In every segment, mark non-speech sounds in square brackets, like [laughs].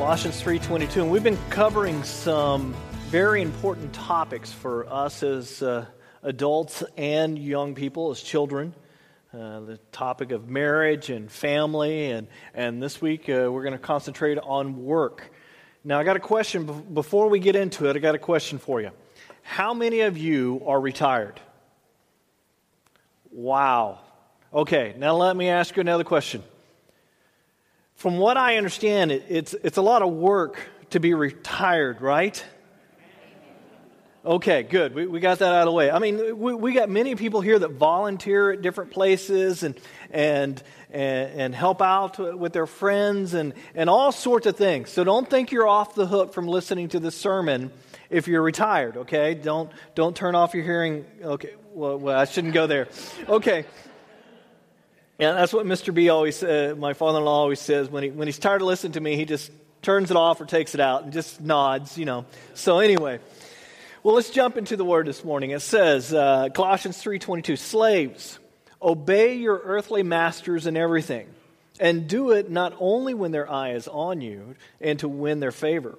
Colossians 3:22 and we've been covering some very important topics for us as uh, adults and young people as children. Uh, the topic of marriage and family and and this week uh, we're going to concentrate on work. Now I got a question before we get into it. I got a question for you. How many of you are retired? Wow. Okay, now let me ask you another question from what I understand, it, it's, it's a lot of work to be retired, right? Okay, good. We, we got that out of the way. I mean, we, we got many people here that volunteer at different places and, and, and, and help out with their friends and, and all sorts of things. So don't think you're off the hook from listening to this sermon if you're retired, okay? Don't, don't turn off your hearing. Okay, well, well I shouldn't go there. Okay. And that's what Mr. B always, uh, my father in law always says. When, he, when he's tired of listening to me, he just turns it off or takes it out and just nods, you know. So, anyway, well, let's jump into the word this morning. It says, uh, Colossians 3.22, Slaves, obey your earthly masters in everything, and do it not only when their eye is on you and to win their favor,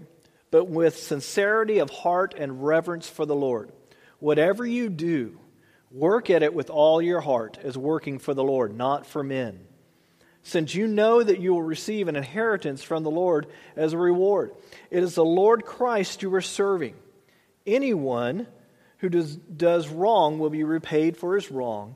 but with sincerity of heart and reverence for the Lord. Whatever you do, Work at it with all your heart as working for the Lord, not for men. Since you know that you will receive an inheritance from the Lord as a reward. It is the Lord Christ you are serving. Anyone who does, does wrong will be repaid for his wrong,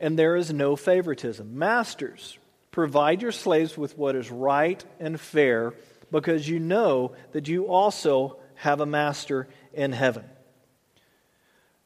and there is no favoritism. Masters, provide your slaves with what is right and fair, because you know that you also have a master in heaven.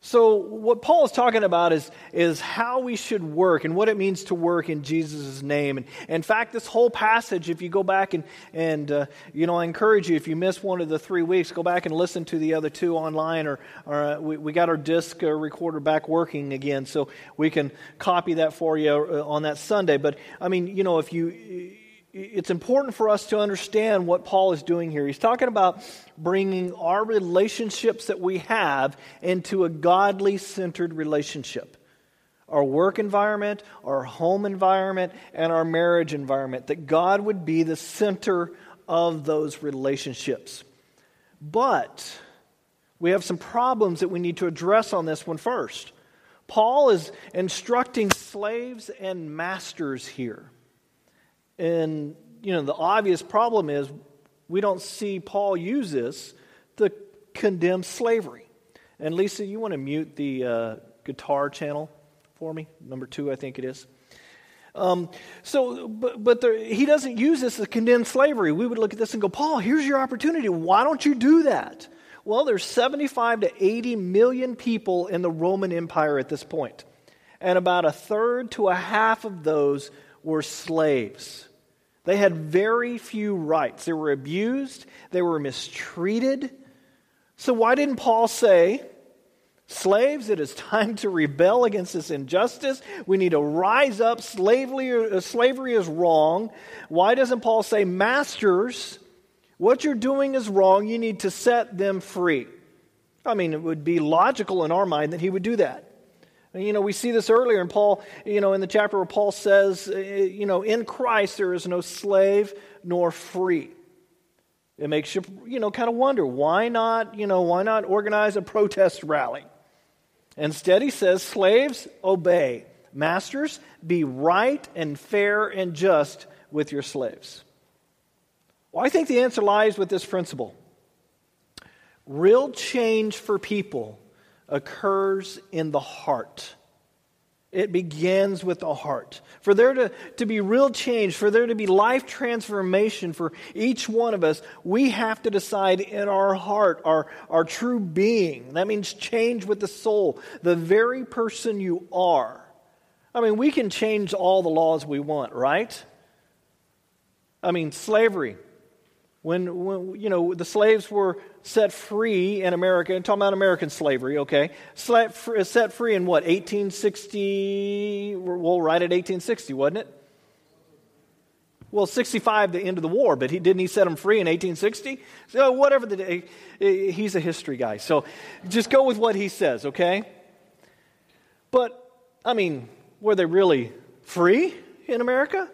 So, what Paul is talking about is, is how we should work and what it means to work in Jesus' name. And in fact, this whole passage, if you go back and, and uh, you know, I encourage you, if you miss one of the three weeks, go back and listen to the other two online, or, or uh, we, we got our disc uh, recorder back working again, so we can copy that for you uh, on that Sunday. But, I mean, you know, if you it's important for us to understand what Paul is doing here. He's talking about bringing our relationships that we have into a godly centered relationship. Our work environment, our home environment, and our marriage environment. That God would be the center of those relationships. But we have some problems that we need to address on this one first. Paul is instructing slaves and masters here. And, you know, the obvious problem is we don't see Paul use this to condemn slavery. And Lisa, you want to mute the uh, guitar channel for me? Number two, I think it is. Um, so, but, but there, he doesn't use this to condemn slavery. We would look at this and go, Paul, here's your opportunity. Why don't you do that? Well, there's 75 to 80 million people in the Roman Empire at this point, and about a third to a half of those were slaves. They had very few rights. They were abused, they were mistreated. So, why didn't Paul say, Slaves, it is time to rebel against this injustice. We need to rise up. Slavery, uh, slavery is wrong. Why doesn't Paul say, Masters, what you're doing is wrong. You need to set them free? I mean, it would be logical in our mind that he would do that. You know, we see this earlier in Paul, you know, in the chapter where Paul says, uh, you know, in Christ there is no slave nor free. It makes you, you know, kind of wonder why not, you know, why not organize a protest rally? Instead, he says, slaves, obey. Masters, be right and fair and just with your slaves. Well, I think the answer lies with this principle. Real change for people occurs in the heart. It begins with the heart. For there to, to be real change, for there to be life transformation for each one of us, we have to decide in our heart, our, our true being. That means change with the soul, the very person you are. I mean, we can change all the laws we want, right? I mean, slavery. When, when you know, the slaves were set free in America, and talking about American slavery, okay, set free in what, 1860, well, right at 1860, wasn't it? Well, 65, the end of the war, but he, didn't he set them free in 1860? So, whatever the day, he's a history guy. So, just go with what he says, okay? But, I mean, were they really free in America?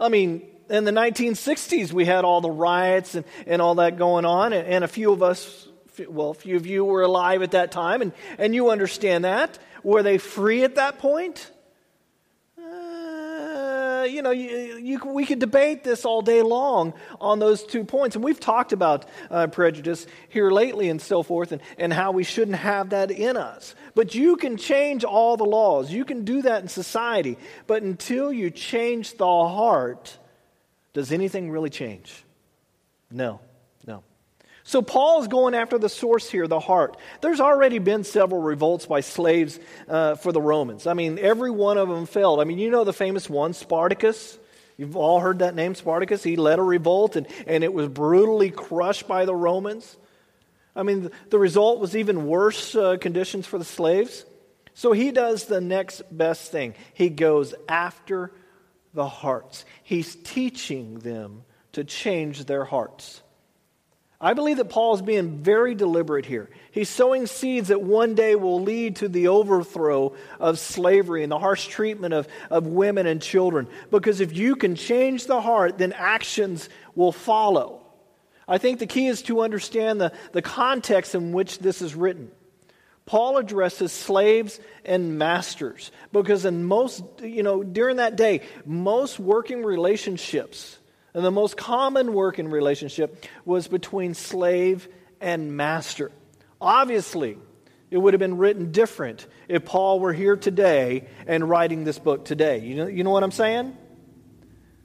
I mean, in the 1960s, we had all the riots and, and all that going on, and, and a few of us, well, a few of you were alive at that time, and, and you understand that. Were they free at that point? Uh, you know, you, you, we could debate this all day long on those two points. And we've talked about uh, prejudice here lately and so forth, and, and how we shouldn't have that in us. But you can change all the laws, you can do that in society. But until you change the heart, does anything really change? No. No. So Paul's going after the source here, the heart. There's already been several revolts by slaves uh, for the Romans. I mean, every one of them failed. I mean, you know the famous one, Spartacus. You've all heard that name, Spartacus. He led a revolt and, and it was brutally crushed by the Romans. I mean, the result was even worse uh, conditions for the slaves. So he does the next best thing. He goes after the hearts. He's teaching them to change their hearts. I believe that Paul is being very deliberate here. He's sowing seeds that one day will lead to the overthrow of slavery and the harsh treatment of, of women and children. Because if you can change the heart, then actions will follow. I think the key is to understand the, the context in which this is written. Paul addresses slaves and masters because in most, you know, during that day, most working relationships and the most common working relationship was between slave and master. Obviously, it would have been written different if Paul were here today and writing this book today. You know, you know what I'm saying?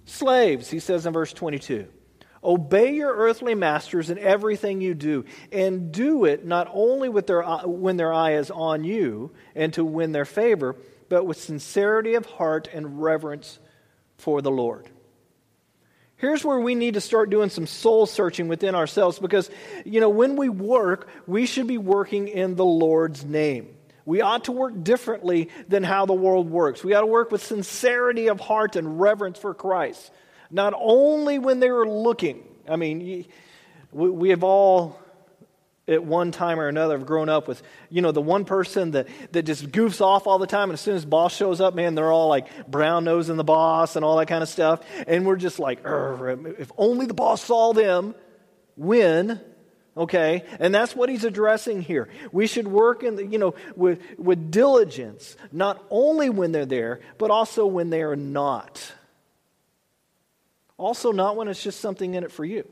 Slaves, he says in verse 22. Obey your earthly masters in everything you do, and do it not only with their, uh, when their eye is on you and to win their favor, but with sincerity of heart and reverence for the Lord. Here's where we need to start doing some soul searching within ourselves because, you know, when we work, we should be working in the Lord's name. We ought to work differently than how the world works. We ought to work with sincerity of heart and reverence for Christ. Not only when they are looking. I mean, we have all at one time or another have grown up with, you know, the one person that, that just goofs off all the time. And as soon as boss shows up, man, they're all like brown nosing the boss and all that kind of stuff. And we're just like, if only the boss saw them win. Okay, and that's what he's addressing here. We should work in, the, you know, with, with diligence, not only when they're there, but also when they are not. Also, not when it's just something in it for you.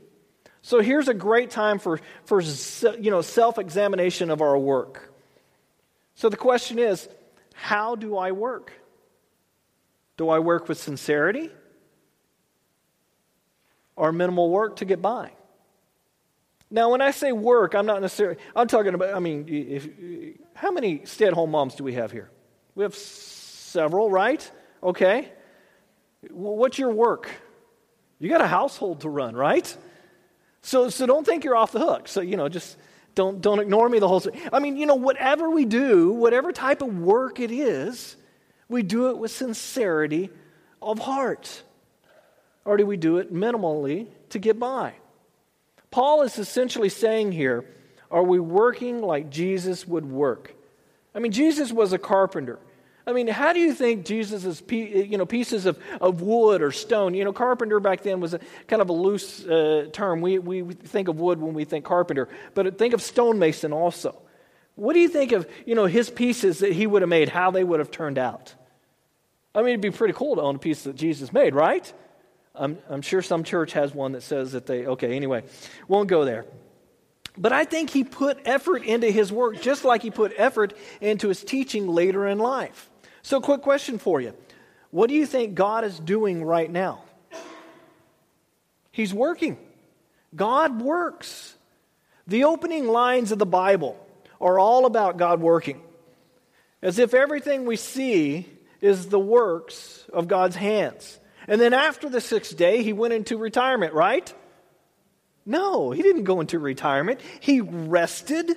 So here's a great time for, for you know, self examination of our work. So the question is how do I work? Do I work with sincerity or minimal work to get by? Now, when I say work, I'm not necessarily, I'm talking about, I mean, if, how many stay at home moms do we have here? We have several, right? Okay. What's your work? You got a household to run, right? So, so don't think you're off the hook. So, you know, just don't, don't ignore me the whole. I mean, you know, whatever we do, whatever type of work it is, we do it with sincerity of heart. Or do we do it minimally to get by? Paul is essentially saying here, are we working like Jesus would work? I mean, Jesus was a carpenter. I mean, how do you think Jesus' you know, pieces of, of wood or stone? You know, carpenter back then was a kind of a loose uh, term. We, we think of wood when we think carpenter, but think of stonemason also. What do you think of, you know, his pieces that he would have made, how they would have turned out? I mean, it'd be pretty cool to own a piece that Jesus made, right? I'm, I'm sure some church has one that says that they, okay, anyway, won't go there. But I think he put effort into his work just like he put effort into his teaching later in life. So, quick question for you What do you think God is doing right now? He's working. God works. The opening lines of the Bible are all about God working, as if everything we see is the works of God's hands. And then after the sixth day, he went into retirement, right? No, he didn't go into retirement. He rested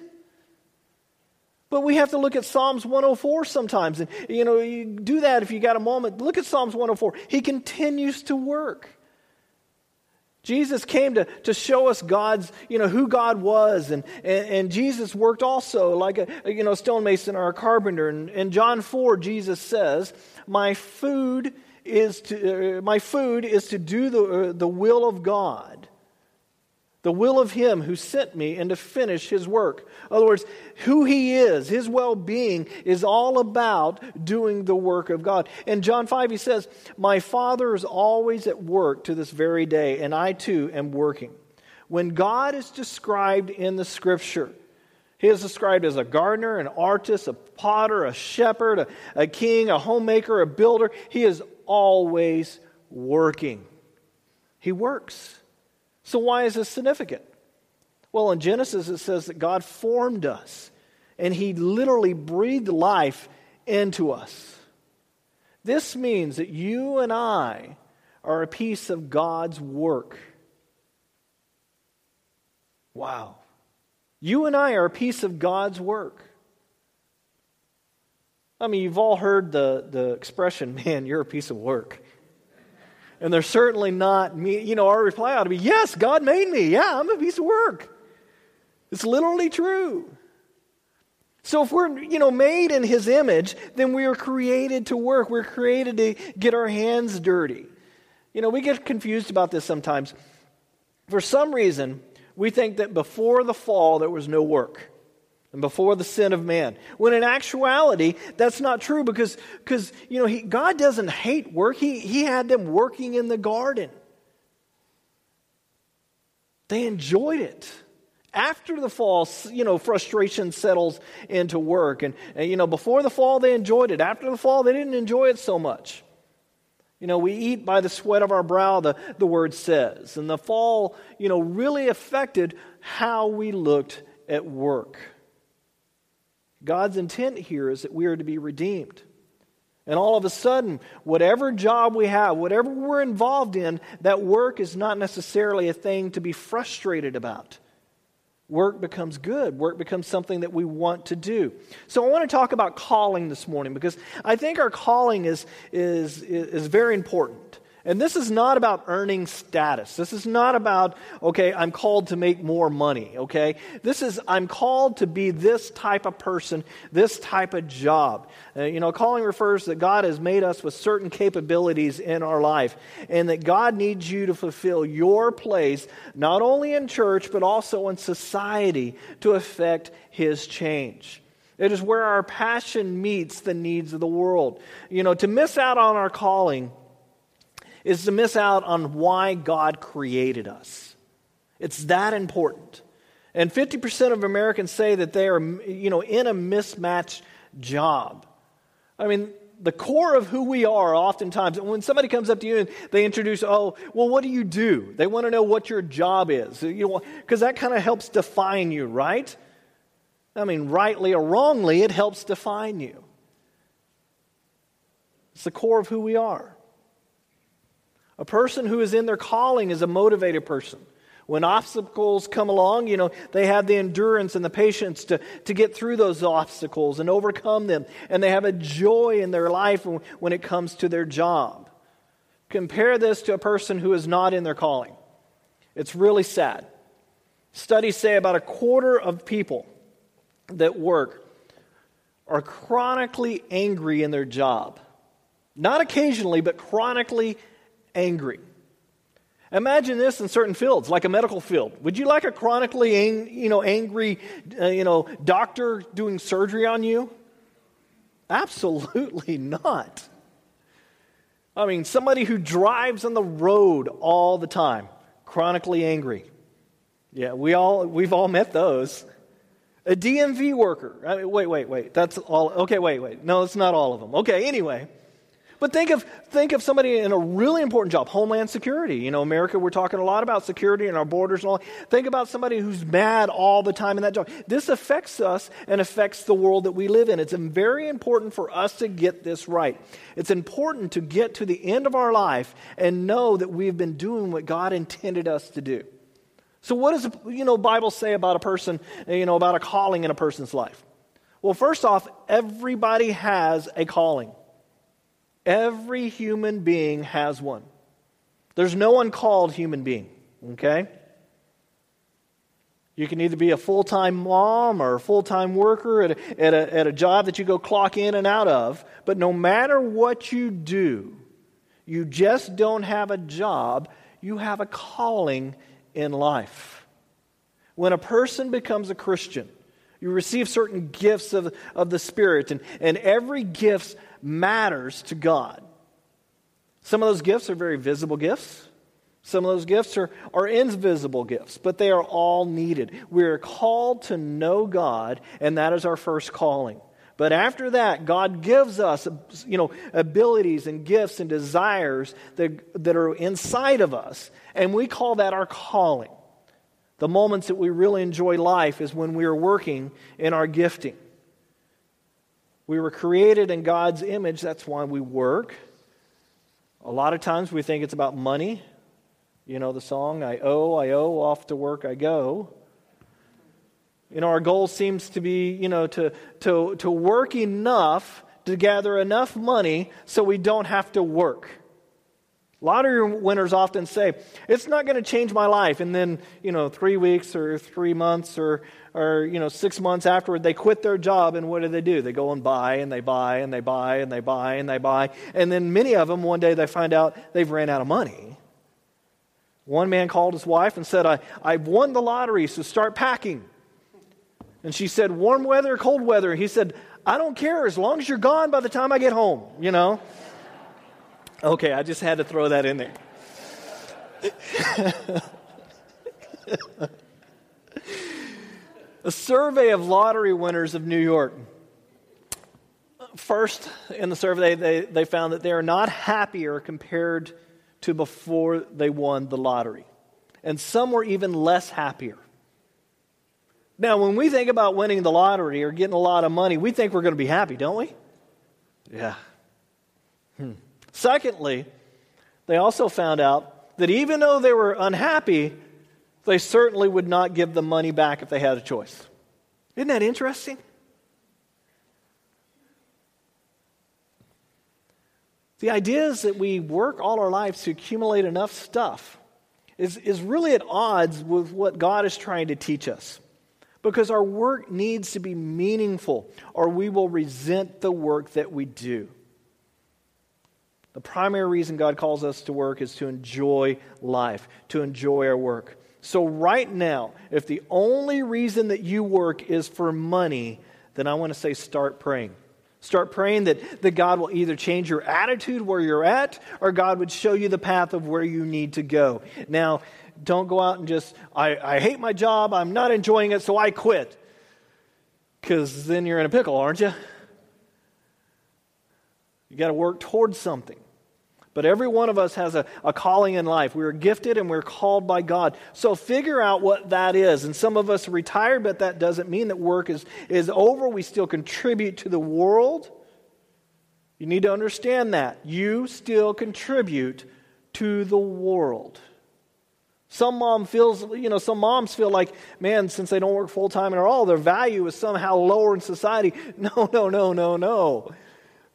but we have to look at Psalms 104 sometimes. And, you know, you do that if you got a moment. Look at Psalms 104. He continues to work. Jesus came to, to show us God's, you know, who God was. And, and, and Jesus worked also like a, you know, stonemason or a carpenter. And in John 4, Jesus says, my food is to, uh, my food is to do the, uh, the will of God, the will of Him who sent me, and to finish His work. In other words, who He is, His well being, is all about doing the work of God. In John 5, He says, My Father is always at work to this very day, and I too am working. When God is described in the Scripture, he is described as a gardener, an artist, a potter, a shepherd, a, a, king, a homemaker, a builder. He is always working. He works. So, why is this significant? Well, in Genesis, it says that God formed us and He literally breathed life into us. This means that you and I are a piece of God's work. Wow. You and I are a piece of God's work. I mean, you've all heard the, the expression, [laughs] man, you're a piece of work. And they're certainly not me. You know, our reply ought to be, yes, God made me. Yeah, I'm a piece of work. It's literally true. So if we're, you know, made in his image, then we are created to work. We're created to get our hands dirty. You know, we get confused about this sometimes. For some reason, we think that before the fall there was no work and before the sin of man. When in actuality, that's not true because, because you know, he, God doesn't hate work. He, he had them working in the garden. They enjoyed it. After the fall, you know, frustration settles into work. And, and, you know, before the fall, they enjoyed it. After the fall, they didn't enjoy it so much. You know, we eat by the sweat of our brow, the, the word says. And the fall, you know, really affected how we looked at work. God's intent here is that we are to be redeemed. And all of a sudden, whatever job we have, whatever we're involved in, that work is not necessarily a thing to be frustrated about. Work becomes good. Work becomes something that we want to do. So I want to talk about calling this morning because I think our calling is, is, is very important. And this is not about earning status. This is not about, okay, I'm called to make more money, okay? This is, I'm called to be this type of person, this type of job. Uh, you know, calling refers that God has made us with certain capabilities in our life, and that God needs you to fulfill your place, not only in church, but also in society to affect His change. It is where our passion meets the needs of the world. You know, to miss out on our calling, is to miss out on why God created us. It's that important. And 50% of Americans say that they are, you know, in a mismatched job. I mean, the core of who we are oftentimes when somebody comes up to you and they introduce oh well what do you do they want to know what your job is you know because that kind of helps define you right i mean rightly or wrongly it helps define you it's the core of who we are a person who is in their calling is a motivated person. When obstacles come along, you know, they have the endurance and the patience to, to get through those obstacles and overcome them. And they have a joy in their life when it comes to their job. Compare this to a person who is not in their calling. It's really sad. Studies say about a quarter of people that work are chronically angry in their job. Not occasionally, but chronically angry. Imagine this in certain fields, like a medical field. Would you like a chronically ang- you know, angry uh, you know, doctor doing surgery on you? Absolutely [laughs] not. I mean, somebody who drives on the road all the time, chronically angry. Yeah, we all, we've all met those. A DMV worker. I mean, wait, wait, wait. That's all. Okay, wait, wait. No, it's not all of them. Okay, anyway. But think of, think of somebody in a really important job, Homeland Security. You know, America, we're talking a lot about security and our borders and all. Think about somebody who's mad all the time in that job. This affects us and affects the world that we live in. It's very important for us to get this right. It's important to get to the end of our life and know that we've been doing what God intended us to do. So, what does you know Bible say about a person? You know about a calling in a person's life. Well, first off, everybody has a calling. Every human being has one. There's no uncalled human being, okay? You can either be a full time mom or a full time worker at a, at, a, at a job that you go clock in and out of. But no matter what you do, you just don't have a job, you have a calling in life. When a person becomes a Christian, you receive certain gifts of, of the Spirit, and, and every gift matters to God. Some of those gifts are very visible gifts. Some of those gifts are, are invisible gifts, but they are all needed. We are called to know God, and that is our first calling. But after that, God gives us, you know, abilities and gifts and desires that, that are inside of us, and we call that our calling. The moments that we really enjoy life is when we are working in our gifting. We were created in God's image, that's why we work. A lot of times we think it's about money, you know the song, I owe, I owe, off to work I go. You know, our goal seems to be, you know, to, to, to work enough to gather enough money so we don't have to work. Lottery winners often say, it's not going to change my life. And then, you know, three weeks or three months or, or, you know, six months afterward, they quit their job and what do they do? They go and buy and they buy and they buy and they buy and they buy. And then many of them, one day they find out they've ran out of money. One man called his wife and said, I, I've won the lottery, so start packing. And she said, Warm weather, cold weather. He said, I don't care as long as you're gone by the time I get home, you know? Okay, I just had to throw that in there. [laughs] A survey of lottery winners of New York. First, in the survey, they, they found that they are not happier compared to before they won the lottery. And some were even less happier. Now, when we think about winning the lottery or getting a lot of money, we think we're going to be happy, don't we? Yeah. Hmm. Secondly, they also found out that even though they were unhappy, they certainly would not give the money back if they had a choice. Isn't that interesting? The idea is that we work all our lives to accumulate enough stuff is, is really at odds with what God is trying to teach us. Because our work needs to be meaningful, or we will resent the work that we do. The primary reason God calls us to work is to enjoy life, to enjoy our work. So, right now, if the only reason that you work is for money, then I want to say start praying. Start praying that, that God will either change your attitude where you're at or God would show you the path of where you need to go. Now, don't go out and just, I, I hate my job, I'm not enjoying it, so I quit. Because then you're in a pickle, aren't you? You got to work towards something. But every one of us has a, a calling in life. We are gifted and we're called by God. So figure out what that is. And some of us are retired, but that doesn't mean that work is, is over. We still contribute to the world. You need to understand that. You still contribute to the world. Some mom feels, you know, some moms feel like, man, since they don't work full time at all, their value is somehow lower in society. [laughs] No, no, no, no, no.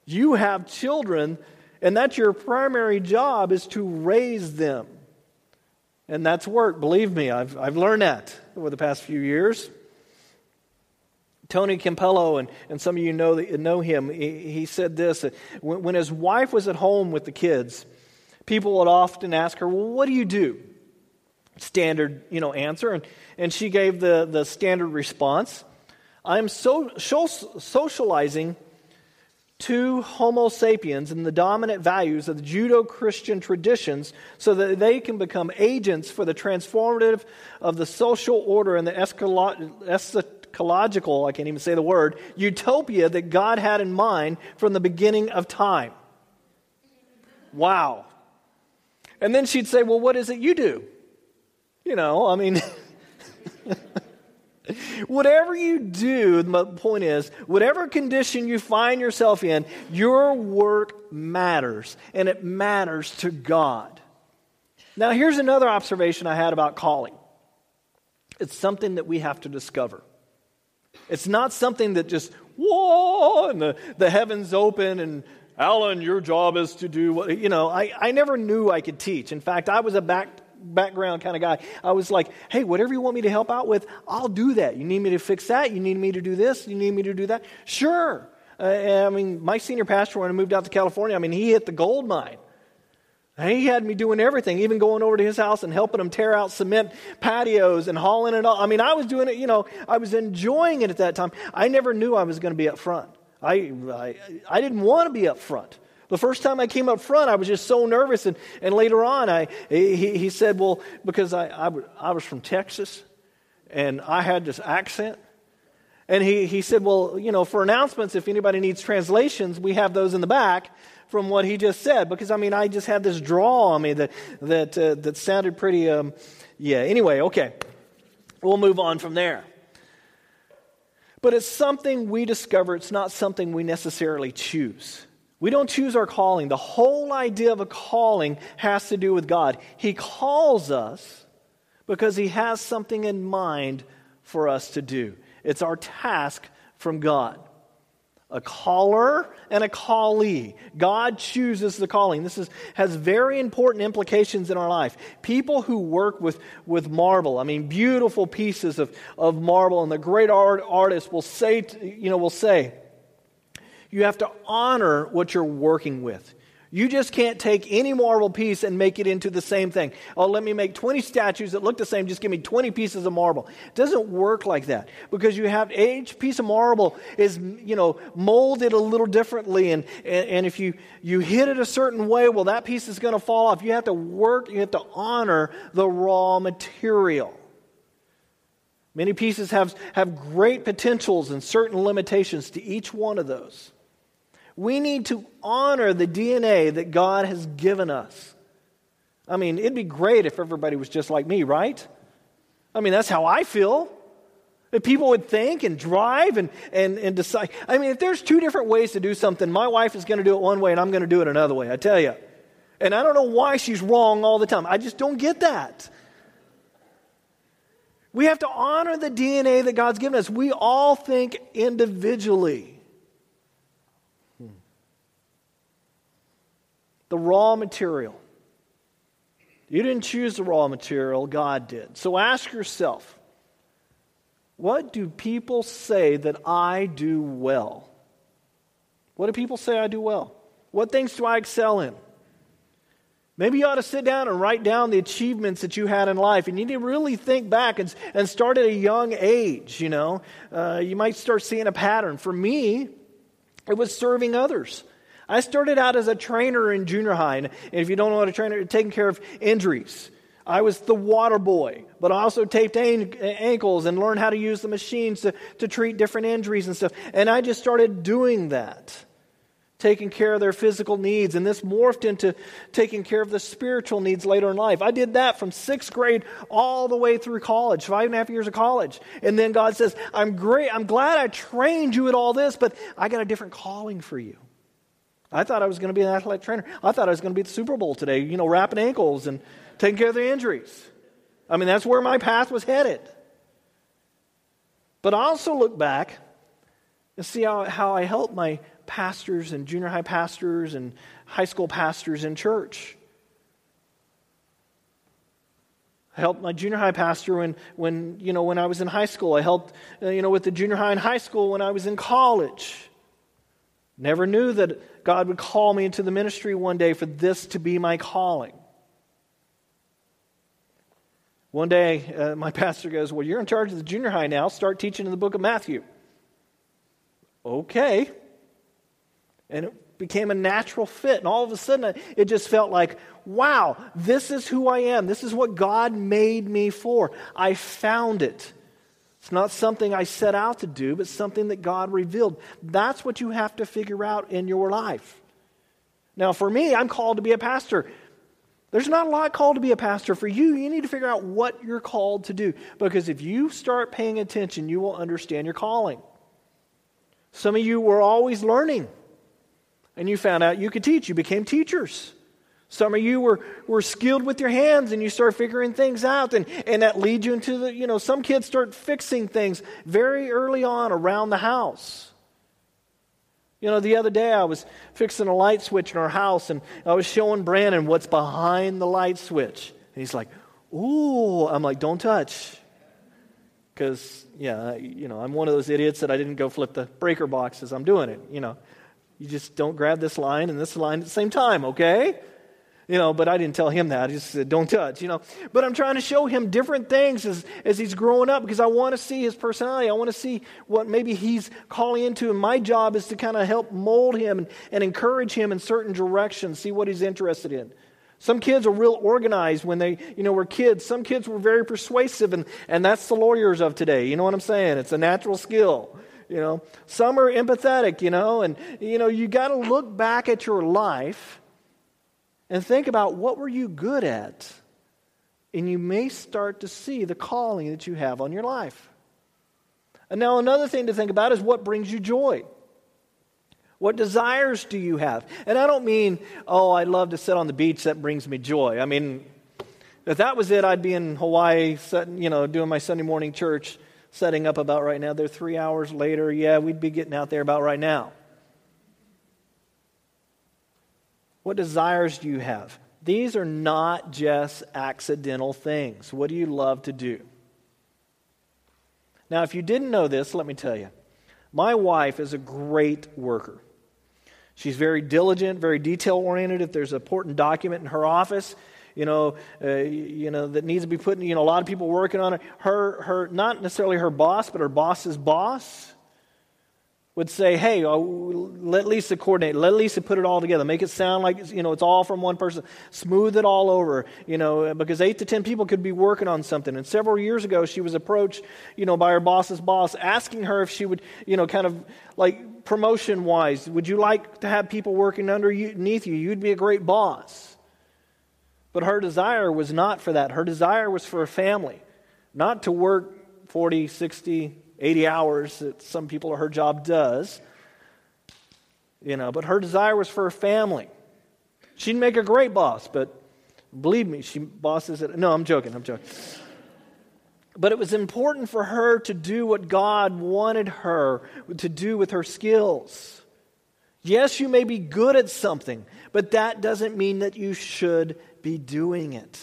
You have children and that's your primary job is to raise them. And that's work, believe me. I've, I've learned that over the past few years. Tony Campolo, and, and some of you know, know him, he, he said this when, when his wife was at home with the kids, people would often ask her, Well, what do you do? Standard you know, answer. And, and she gave the, the standard response I'm so, so socializing to Homo sapiens and the dominant values of the Judeo Christian traditions so that they can become agents for the transformative of the social order and the eschatological, I can't even say the word, utopia that God had in mind from the beginning of time. Wow. And then she'd say, Well, what is it you do? You know, I mean. [laughs] Whatever you do, the point is, whatever condition you find yourself in, your work matters, and it matters to God. Now, here's another observation I had about calling it's something that we have to discover. It's not something that just, whoa, and the, the heavens open and Alan, your job is to do what, you know, I, I never knew I could teach. In fact, I was a back, background kind of guy. I was like, hey, whatever you want me to help out with, I'll do that. You need me to fix that? You need me to do this? You need me to do that? Sure. Uh, I mean, my senior pastor, when I moved out to California, I mean, he hit the gold mine. He had me doing everything, even going over to his house and helping him tear out cement patios and hauling it all. I mean, I was doing it, you know, I was enjoying it at that time. I never knew I was going to be up front. I, I, I didn't want to be up front. The first time I came up front, I was just so nervous. And, and later on, I, he, he said, Well, because I, I, I was from Texas and I had this accent. And he, he said, Well, you know, for announcements, if anybody needs translations, we have those in the back from what he just said. Because, I mean, I just had this draw on me that, that, uh, that sounded pretty, um, yeah. Anyway, okay. We'll move on from there. But it's something we discover, it's not something we necessarily choose. We don't choose our calling. The whole idea of a calling has to do with God. He calls us because He has something in mind for us to do. It's our task from God a caller and a callee. God chooses the calling. This is, has very important implications in our life. People who work with, with marble, I mean, beautiful pieces of, of marble, and the great art, artists will say, you know, will say, you have to honor what you're working with. You just can't take any marble piece and make it into the same thing. Oh, let me make 20 statues that look the same. Just give me 20 pieces of marble. It doesn't work like that because you have each piece of marble is, you know, molded a little differently. And, and, and if you, you hit it a certain way, well, that piece is going to fall off. You have to work, you have to honor the raw material. Many pieces have, have great potentials and certain limitations to each one of those. We need to honor the DNA that God has given us. I mean, it'd be great if everybody was just like me, right? I mean, that's how I feel. If people would think and drive and, and, and decide. I mean, if there's two different ways to do something, my wife is going to do it one way and I'm going to do it another way, I tell you. And I don't know why she's wrong all the time. I just don't get that. We have to honor the DNA that God's given us. We all think individually. The raw material. You didn't choose the raw material, God did. So ask yourself what do people say that I do well? What do people say I do well? What things do I excel in? Maybe you ought to sit down and write down the achievements that you had in life. And you need to really think back and, and start at a young age, you know. Uh, you might start seeing a pattern. For me, it was serving others. I started out as a trainer in junior high. And if you don't know what a trainer, taking care of injuries. I was the water boy, but I also taped ankles and learned how to use the machines to, to treat different injuries and stuff. And I just started doing that, taking care of their physical needs. And this morphed into taking care of the spiritual needs later in life. I did that from sixth grade all the way through college, five and a half years of college. And then God says, I'm great. I'm glad I trained you at all this, but I got a different calling for you. I thought I was going to be an athletic trainer. I thought I was going to be at the Super Bowl today, you know, wrapping ankles and taking care of the injuries. I mean, that's where my path was headed. But I also look back and see how, how I helped my pastors and junior high pastors and high school pastors in church. I helped my junior high pastor when, when, you know, when I was in high school. I helped uh, you know, with the junior high and high school when I was in college. Never knew that God would call me into the ministry one day for this to be my calling. One day, uh, my [laughs] pastor goes, Well, you're in charge of the junior high now. Start teaching in the book of Matthew. Okay. And it became a natural fit. And all of a sudden, it just felt like, wow, this is who I am. This is what God made me for. I found it. It's not something I set out to do, but something that God revealed. That's what you have to figure out in your life. Now, for me, I'm called to be a pastor. There's not a lot called to be a pastor. For you, you need to figure out what you're called to do. Because if you start paying attention, you will understand your calling. Some of you were always learning, and you found out you could teach. You became teachers. Some of you were, were skilled with your hands and you start figuring things out, and, and that leads you into the, you know, some kids start fixing things very early on around the house. You know, the other day I was fixing a light switch in our house and I was showing Brandon what's behind the light switch. And he's like, Ooh, I'm like, don't touch. Because, yeah, you know, I'm one of those idiots that I didn't go flip the breaker box as I'm doing it. You know, you just don't grab this line and this line at the same time, okay? You know, but I didn't tell him that. I just said, don't touch, you know. But I'm trying to show him different things as, as he's growing up because I want to see his personality. I want to see what maybe he's calling into. And my job is to kind of help mold him and, and encourage him in certain directions, see what he's interested in. Some kids are real organized when they, you know, were kids. Some kids were very persuasive, and, and that's the lawyers of today. You know what I'm saying? It's a natural skill. You know, some are empathetic, you know, and, you know, you got to look back at your life and think about what were you good at? And you may start to see the calling that you have on your life. And now another thing to think about is what brings you joy. What desires do you have? And I don't mean, oh, I love to sit on the beach, that brings me joy. I mean, if that was it, I'd be in Hawaii, you know, doing my Sunday morning church, setting up about right now. They're three hours later. Yeah, we'd be getting out there about right now. What desires do you have? These are not just accidental things. What do you love to do? Now, if you didn't know this, let me tell you. My wife is a great worker. She's very diligent, very detail oriented. If there's an important document in her office, you know, uh, you know that needs to be put in, you know, a lot of people working on it. Her, her, not necessarily her boss, but her boss's boss would say, hey, uh, let Lisa coordinate. Let Lisa put it all together. Make it sound like, you know, it's all from one person. Smooth it all over, you know, because eight to ten people could be working on something. And several years ago, she was approached, you know, by her boss's boss, asking her if she would, you know, kind of like promotion wise, would you like to have people working underneath you? You'd be a great boss. But her desire was not for that. Her desire was for a family, not to work 40, 60, 80 hours that some people her job does. You know, but her desire was for her family. She'd make a great boss, but believe me, she bosses it. No, I'm joking, I'm joking. But it was important for her to do what God wanted her to do with her skills. Yes, you may be good at something, but that doesn't mean that you should be doing it.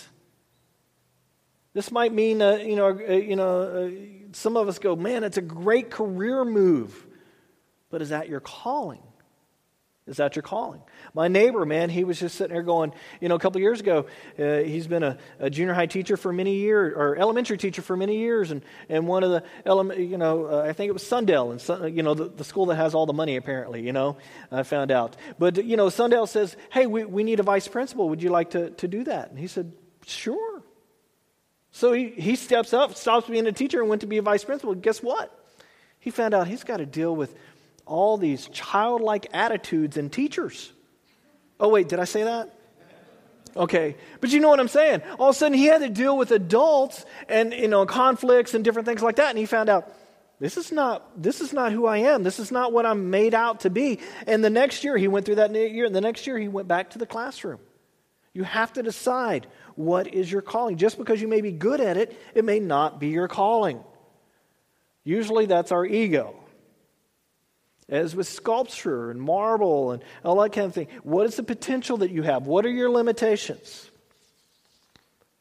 This might mean, uh, you know, uh, you know, uh, some of us go, man, it's a great career move. But is that your calling? Is that your calling? My neighbor, man, he was just sitting there going, you know, a couple years ago, uh, he's been a, a, junior high teacher for many years, or elementary teacher for many years, and, and one of the, element, you know, uh, I think it was Sundale, and Sun, you know, the, the, school that has all the money, apparently, you know, I found out. But, you know, Sundale says, hey, we, we need a vice principal. Would you like to, to do that? And he said, sure. So he, he steps up, stops being a teacher, and went to be a vice principal. Guess what? He found out he's got to deal with all these childlike attitudes in teachers. Oh, wait, did I say that? Okay, but you know what I'm saying? All of a sudden, he had to deal with adults and you know conflicts and different things like that, and he found out this is not this is not who I am. This is not what I'm made out to be. And the next year, he went through that year, and the next year, he went back to the classroom. You have to decide what is your calling. Just because you may be good at it, it may not be your calling. Usually that's our ego. As with sculpture and marble and all that kind of thing, what is the potential that you have? What are your limitations?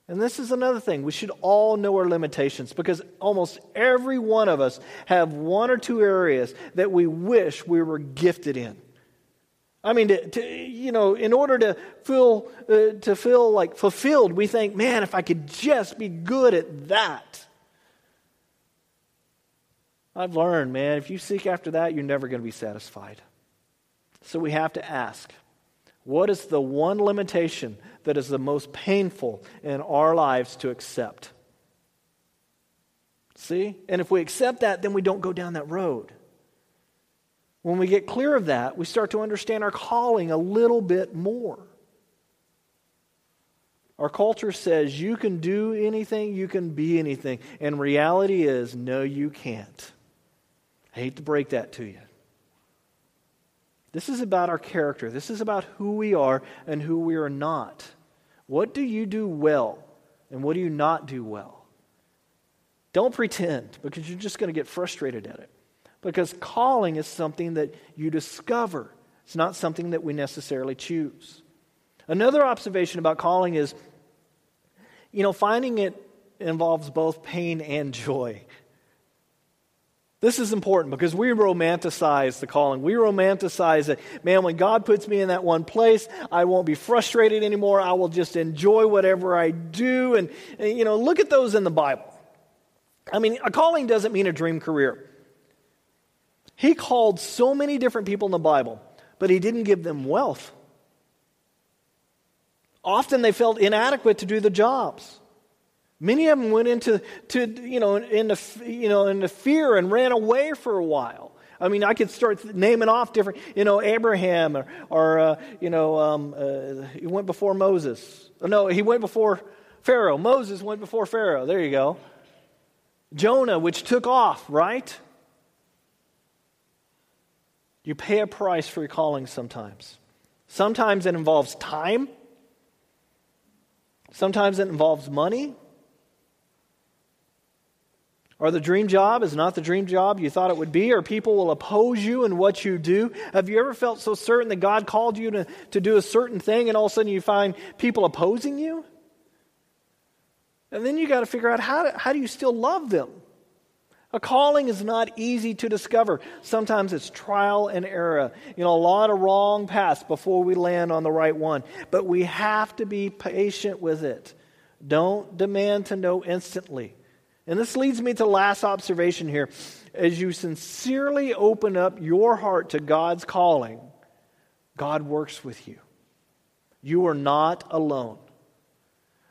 And this is another thing. We should all know our limitations because almost every one of us have one or two areas that we wish we were gifted in. I mean, to, to, you know, in order to feel, uh, to feel like fulfilled, we think, man, if I could just be good at that. I've learned, man, if you seek after that, you're never going to be satisfied. So we have to ask what is the one limitation that is the most painful in our lives to accept? See? And if we accept that, then we don't go down that road. When we get clear of that, we start to understand our calling a little bit more. Our culture says you can do anything, you can be anything. And reality is, no, you can't. I hate to break that to you. This is about our character. This is about who we are and who we are not. What do you do well and what do you not do well? Don't pretend because you're just going to get frustrated at it. Because calling is something that you discover, it's not something that we necessarily choose. Another observation about calling is you know, finding it involves both pain and joy. This is important because we romanticize the calling. We romanticize it. Man, when God puts me in that one place, I won't be frustrated anymore. I will just enjoy whatever I do. And, and, you know, look at those in the Bible. I mean, a calling doesn't mean a dream career. He called so many different people in the Bible, but he didn't give them wealth. Often they felt inadequate to do the jobs. Many of them went into, to, you, know, into, you know, into fear and ran away for a while. I mean, I could start naming off different, you know, Abraham or, or uh, you know, um, uh, he went before Moses. No, he went before Pharaoh. Moses went before Pharaoh. There you go. Jonah, which took off, right? You pay a price for your calling sometimes. Sometimes it involves time. Sometimes it involves money. Or the dream job is not the dream job you thought it would be, or people will oppose you in what you do. Have you ever felt so certain that God called you to, to do a certain thing and all of a sudden you find people opposing you? And then you got to figure out how, how do you still love them? A calling is not easy to discover. Sometimes it's trial and error. You know, a lot of wrong paths before we land on the right one. But we have to be patient with it. Don't demand to know instantly. And this leads me to last observation here. As you sincerely open up your heart to God's calling, God works with you. You are not alone.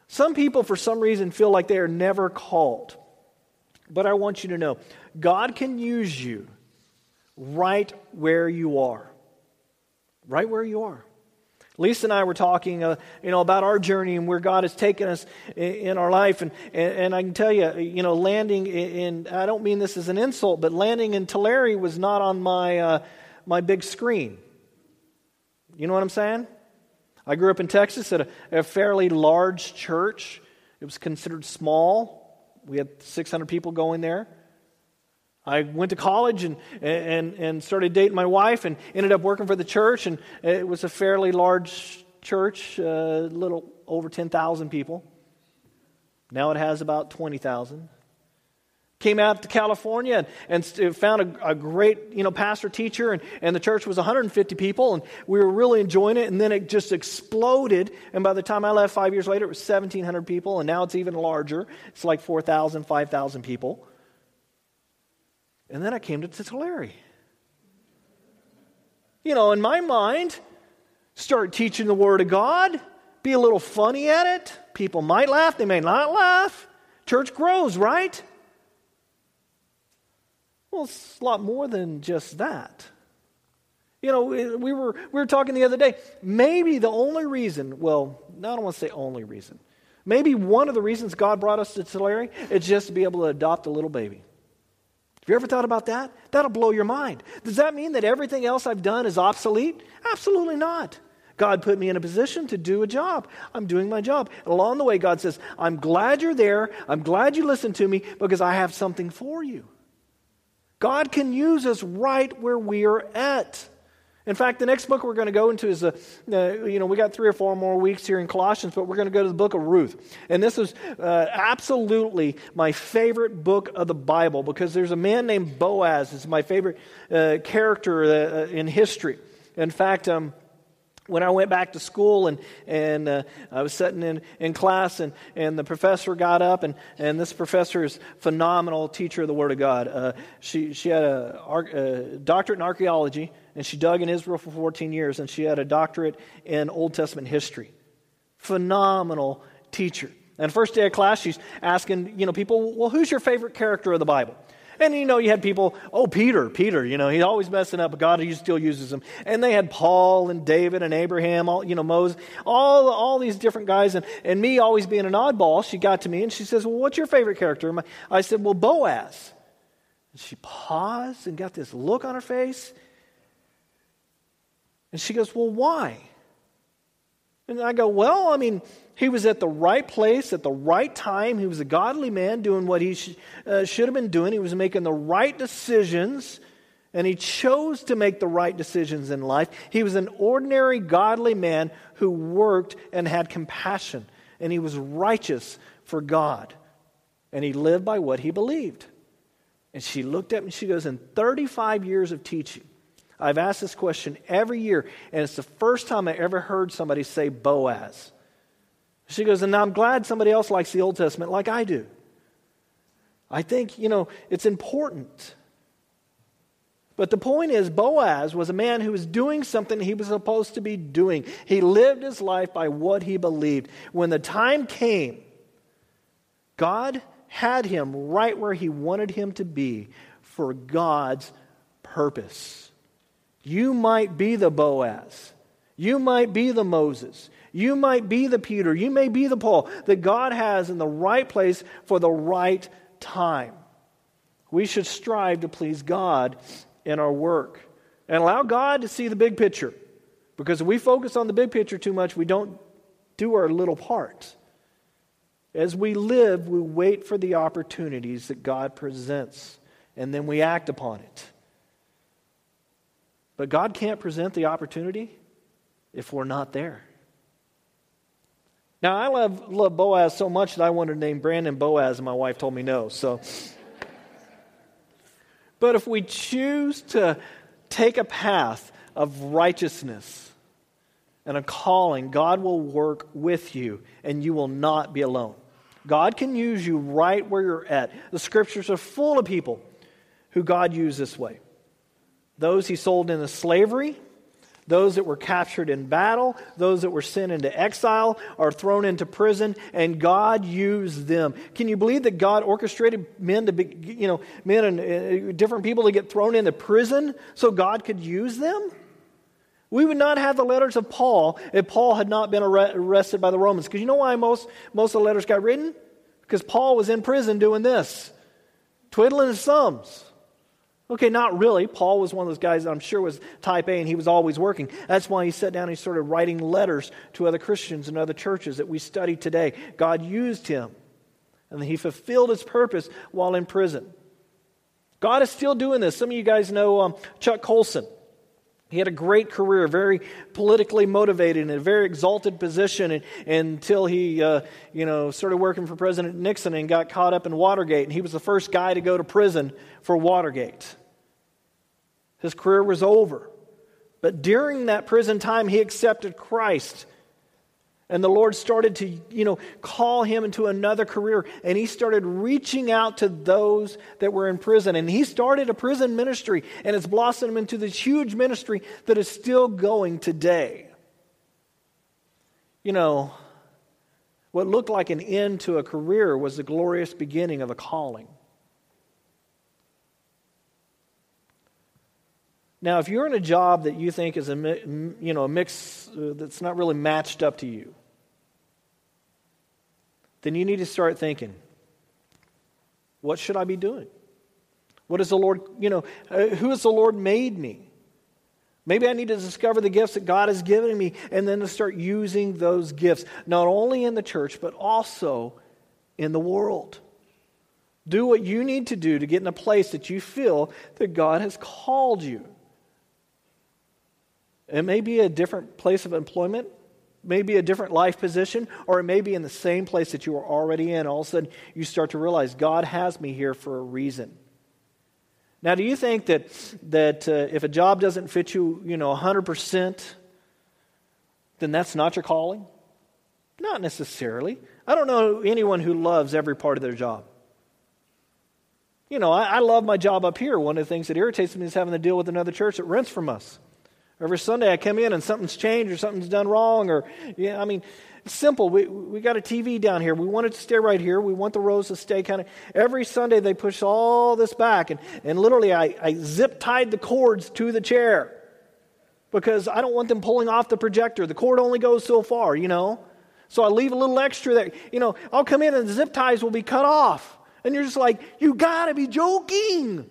Some people, for some reason, feel like they are never called. But I want you to know God can use you right where you are. Right where you are. Lisa and I were talking, uh, you know, about our journey and where God has taken us in, in our life, and, and, and I can tell you, you know, landing in, in, I don't mean this as an insult, but landing in Tulare was not on my uh, my big screen. You know what I'm saying? I grew up in Texas at a, a fairly large church. It was considered small. We had 600 people going there. I went to college and, and, and started dating my wife and ended up working for the church. And it was a fairly large church, a uh, little over 10,000 people. Now it has about 20,000. Came out to California and, and uh, found a, a, great you know, pastor teacher, and, and the church was 150 people, and we were really enjoying it. And then it just exploded. And by the time I left five years later, it was 1,700 people, and now it's even larger. It's like 4,000, 5,000 people. And then I came to Tulare. You know, in my mind, start teaching the Word of God, be a little funny at it. People might laugh, they may not laugh. Church grows, right? Well, it's a lot more than just that. You know, we were, we were talking the other day. Maybe the only reason, well, I don't want to say only reason. Maybe one of the reasons God brought us to Tulare is just to be able to adopt a little baby. Have you ever thought about that? That'll blow your mind. Does that mean that everything else I've done is obsolete? Absolutely not. God put me in a position to do a job. I'm doing my job. And along the way, God says, I'm glad you're there. I'm glad you listened to me because I have something for you. God can use us right where we are at. In fact, the next book we're going to go into is, a, uh, you know, we got three or four more weeks here in Colossians, but we're going to go to the book of Ruth. And this is uh, absolutely my favorite book of the Bible because there's a man named Boaz. It's my favorite uh, character uh, in history. In fact, um, when I went back to school and, and uh, I was sitting in, in class and, and the professor got up and, and this professor is phenomenal teacher of the Word of God. Uh, she, she had a, a, doctorate in archaeology and she dug in Israel for 14 years and she had a doctorate in Old Testament history. Phenomenal teacher. And first day of class, she's asking, you know, people, well, who's your favorite character of the Bible? And you know, you had people, oh, Peter, Peter, you know, he's always messing up, but God he still uses him. And they had Paul and David and Abraham, all, you know, Moses, all, all these different guys. And, and me always being an oddball, she got to me and she says, well, what's your favorite character? I said, well, Boaz. And she paused and got this look on her face. And she goes, well, why? And I go, well, I mean, he was at the right place at the right time. He was a godly man doing what he sh- uh, should have been doing. He was making the right decisions, and he chose to make the right decisions in life. He was an ordinary, godly man who worked and had compassion. and he was righteous for God. And he lived by what he believed. And she looked at me and she goes, In 35 years of teaching, I've asked this question every year, and it's the first time I ever heard somebody say Boaz. She goes, and I'm glad somebody else likes the Old Testament like I do. I think, you know, it's important. But the point is, Boaz was a man who was doing something he was supposed to be doing. He lived his life by what he believed. When the time came, God had him right where he wanted him to be for God's purpose. You might be the Boaz. You might be the Moses. You might be the Peter. You may be the Paul that God has in the right place for the right time. We should strive to please God in our work and allow God to see the big picture. Because if we focus on the big picture too much, we don't do our little part. As we live, we wait for the opportunities that God presents, and then we act upon it. But God can't present the opportunity if we're not there. Now, I love, love Boaz so much that I wanted to name Brandon Boaz, and my wife told me no. So, but if we choose to take a path of righteousness and a calling, God will work with you, and you will not be alone. God can use you right where you're at. The scriptures are full of people who God used this way. Those he sold into slavery, those that were captured in battle, those that were sent into exile, are thrown into prison, and God used them. Can you believe that God orchestrated men to be, you know, men and uh, different people to get thrown into prison so God could use them? We would not have the letters of Paul if Paul had not been arrested by the Romans. Because you know why most, most of the letters got written? Because Paul was in prison doing this, twiddling his thumbs. Okay, not really. Paul was one of those guys that I'm sure was type A and he was always working. That's why he sat down and he started writing letters to other Christians and other churches that we study today. God used him and he fulfilled his purpose while in prison. God is still doing this. Some of you guys know um, Chuck Colson. He had a great career, very politically motivated, in a very exalted position and, until he, uh, you know, started working for President Nixon and got caught up in Watergate. And he was the first guy to go to prison for Watergate. His career was over. But during that prison time, he accepted Christ and the Lord started to, you know, call him into another career. And he started reaching out to those that were in prison. And he started a prison ministry. And it's blossomed into this huge ministry that is still going today. You know, what looked like an end to a career was the glorious beginning of a calling. Now, if you're in a job that you think is a, you know, a mix uh, that's not really matched up to you, then you need to start thinking, what should I be doing? What is the Lord, you know, uh, who has the Lord made me? Maybe I need to discover the gifts that God has given me and then to start using those gifts, not only in the church, but also in the world. Do what you need to do to get in a place that you feel that God has called you. It may be a different place of employment, maybe a different life position, or it may be in the same place that you are already in. All of a sudden, you start to realize God has me here for a reason. Now, do you think that, that uh, if a job doesn't fit you, you know, 100%, then that's not your calling? Not necessarily. I don't know anyone who loves every part of their job. You know, I, I love my job up here. One of the things that irritates me is having to deal with another church that rents from us. Every Sunday I come in and something's changed or something's done wrong or, yeah, I mean, it's simple. We, we got a TV down here. We want it to stay right here. We want the rows to stay kind of. Every Sunday they push all this back and, and literally I, I zip tied the cords to the chair because I don't want them pulling off the projector. The cord only goes so far, you know. So I leave a little extra that, you know, I'll come in and the zip ties will be cut off. And you're just like, you got to be joking.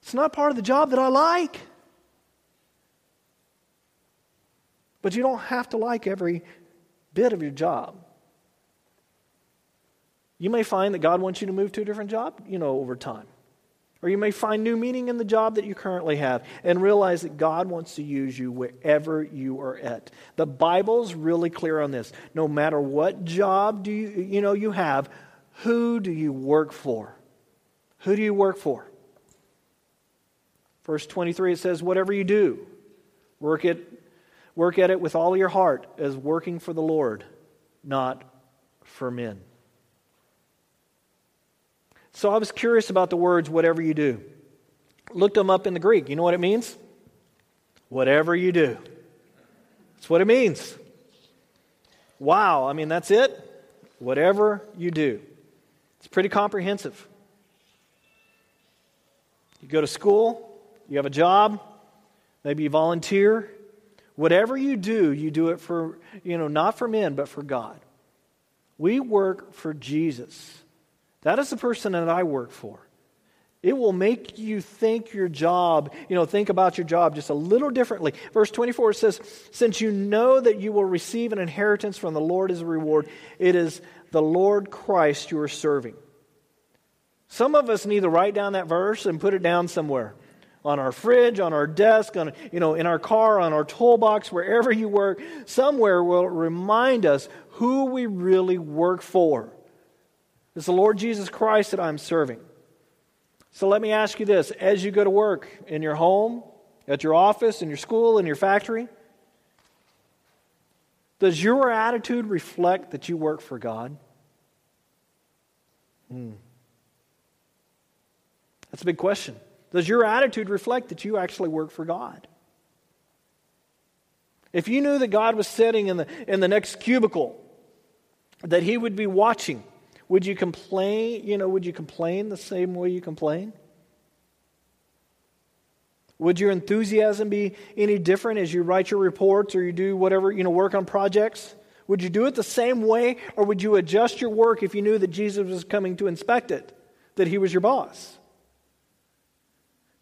It's not part of the job that I like. But you don't have to like every bit of your job. You may find that God wants you to move to a different job, you know, over time. Or you may find new meaning in the job that you currently have and realize that God wants to use you wherever you are at. The Bible's really clear on this. No matter what job do you, you know you have, who do you work for? Who do you work for? Verse 23 it says whatever you do, work it work at it with all your heart as working for the Lord, not for men. So I was curious about the words, whatever you do. Looked them up in the Greek. You know what it means? Whatever you do. That's what it means. Wow. I mean, that's it? Whatever you do. It's pretty comprehensive. You go to school, you have a job, maybe you volunteer. Whatever you do, you do it for, you know, not for men, but for God. We work for Jesus. That is the person that I work for. It will make you think your job, you know, think about your job just a little differently. Verse 24 says, Since you know that you will receive an inheritance from the Lord as a reward, it is the Lord Christ you are serving. Some of us need to write down that verse and put it down somewhere on our fridge, on our desk, on, you know, in our car, on our toolbox, wherever you work. Somewhere will remind us who we really work for. It's the Lord Jesus Christ that I'm serving. So let me ask you this as you go to work in your home, at your office, in your school, in your factory, does your attitude reflect that you work for God? Hmm. That's a big question. Does your attitude reflect that you actually work for God? If you knew that God was sitting in the, in the next cubicle, that He would be watching, would you complain? You know, would you complain the same way you complain? Would your enthusiasm be any different as you write your reports or you do whatever, you know, work on projects? Would you do it the same way or would you adjust your work if you knew that Jesus was coming to inspect it, that he was your boss?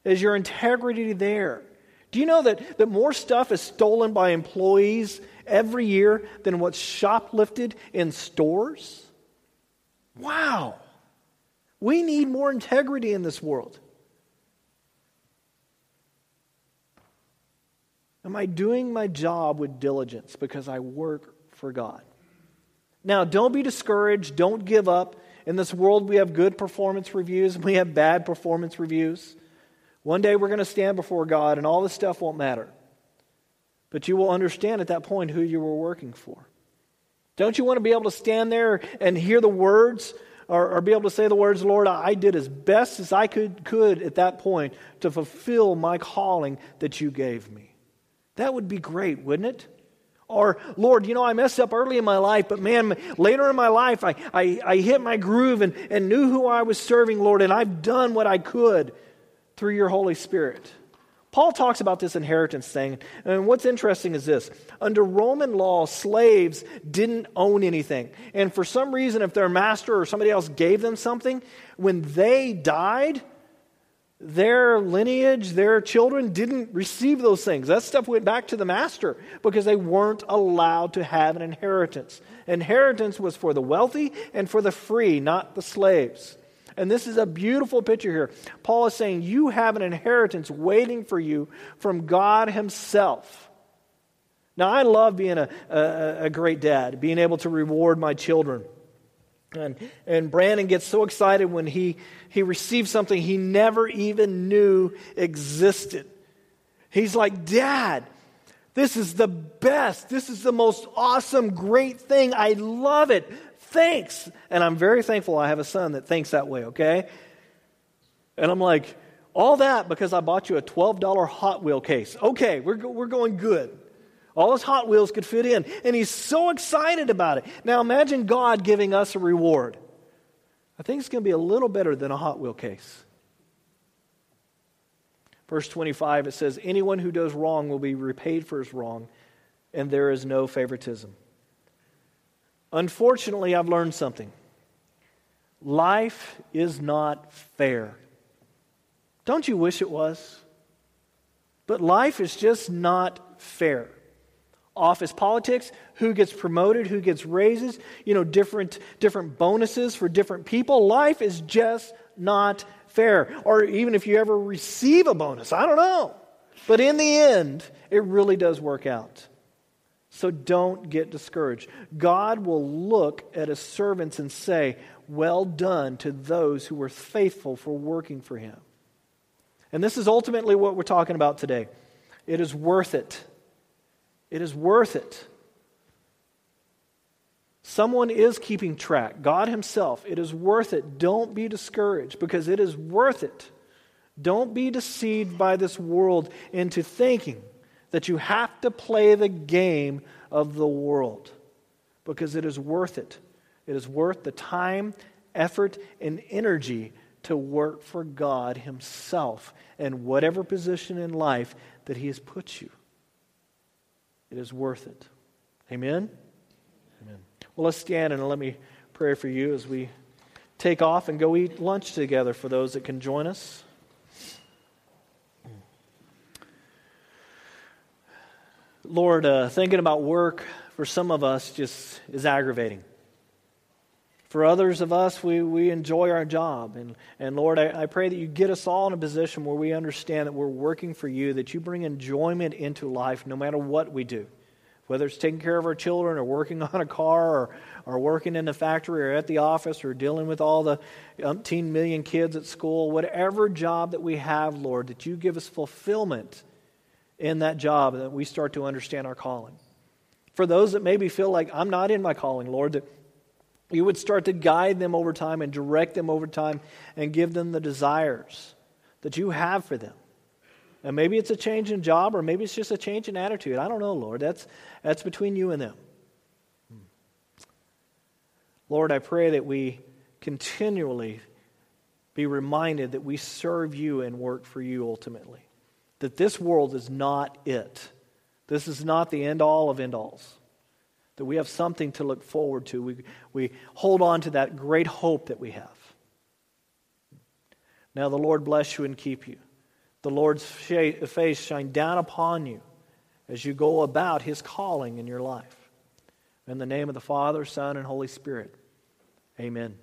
Is your integrity there? Do you know that, that more stuff is stolen by employees every year than what's shoplifted in stores? Wow. We need more integrity in this world. Am I doing my job with diligence because I work for God? Now, don't be discouraged. Don't give up. In this world, we have good performance reviews and we have bad performance reviews. One day we're going to stand before God and all this stuff won't matter. But you will understand at that point who you were working for. Don't you want to be able to stand there and hear the words or, or, be able to say the words, Lord, I did as best as I could, could at that point to fulfill my calling that you gave me? That would be great, wouldn't it? Or, Lord, you know, I messed up early in my life, but man, later in my life, I, I, I hit my groove and, and knew who I was serving, Lord, and I've done what I could through your Holy Spirit. Paul talks about this inheritance thing, and what's interesting is this. Under Roman law, slaves didn't own anything. And for some reason, if their master or somebody else gave them something, when they died, their lineage, their children didn't receive those things. That stuff went back to the master because they weren't allowed to have an inheritance. Inheritance was for the wealthy and for the free, not the slaves. And this is a beautiful picture here. Paul is saying, You have an inheritance waiting for you from God Himself. Now, I love being a, a, a great dad, being able to reward my children. And, and Brandon gets so excited when he, he receives something he never even knew existed. He's like, Dad, this is the best. This is the most awesome, great thing. I love it thanks. And I'm very thankful I have a son that thinks that way, okay? And I'm like, all that because I bought you a $12 Hot Wheel case. Okay, we're, we're going good. All his Hot Wheels could fit in. And he's so excited about it. Now imagine God giving us a reward. I think it's going to be a little better than a Hot Wheel case. Verse 25, it says, Anyone who does wrong will be repaid for his wrong, and there is no favoritism. Unfortunately, I've learned something. Life is not fair. Don't you wish it was? But life is just not fair. Office politics, who gets promoted, who gets raises, you know, different, different bonuses for different people. Life is just not fair, or even if you ever receive a bonus. I don't know. But in the end, it really does work out. So don't get discouraged. God will look at his servants and say, Well done to those who were faithful for working for him. And this is ultimately what we're talking about today. It is worth it. It is worth it. Someone is keeping track. God Himself. It is worth it. Don't be discouraged because it is worth it. Don't be deceived by this world into thinking that you have to play the game of the world because it is worth it. It is worth the time, effort, and energy to work for God Himself and whatever position in life that He has put you. It is worth it. Amen? Amen. Well, let's stand and let me pray for you as we take off and go eat lunch together for those that can join us. Lord, uh, thinking about work for some of us just is aggravating. For others of us, we, we enjoy our job. And, and Lord, I, I pray that you get us all in a position where we understand that we're working for you, that you bring enjoyment into life no matter what we do. Whether it's taking care of our children or working [laughs] on a car or, or working in the factory or at the office or dealing with all the umpteen million kids at school, whatever job that we have, Lord, that you give us fulfillment in that job that we start to understand our calling. For those that maybe feel like I'm not in my calling, Lord, that you would start to guide them over time and direct them over time and give them the desires that you have for them. And maybe it's a change in job or maybe it's just a change in attitude. I don't know, Lord. That's, that's between you and them. Lord, I pray that we continually be reminded that we serve you and work for you ultimately that this world is not it. This is not the end all of end alls. That we have something to look forward to. We, we hold on to that great hope that we have. Now, the Lord bless you and keep you. The Lord's face shine down upon you as you go about his calling in your life. In the name of the Father, Son, and Holy Spirit, amen.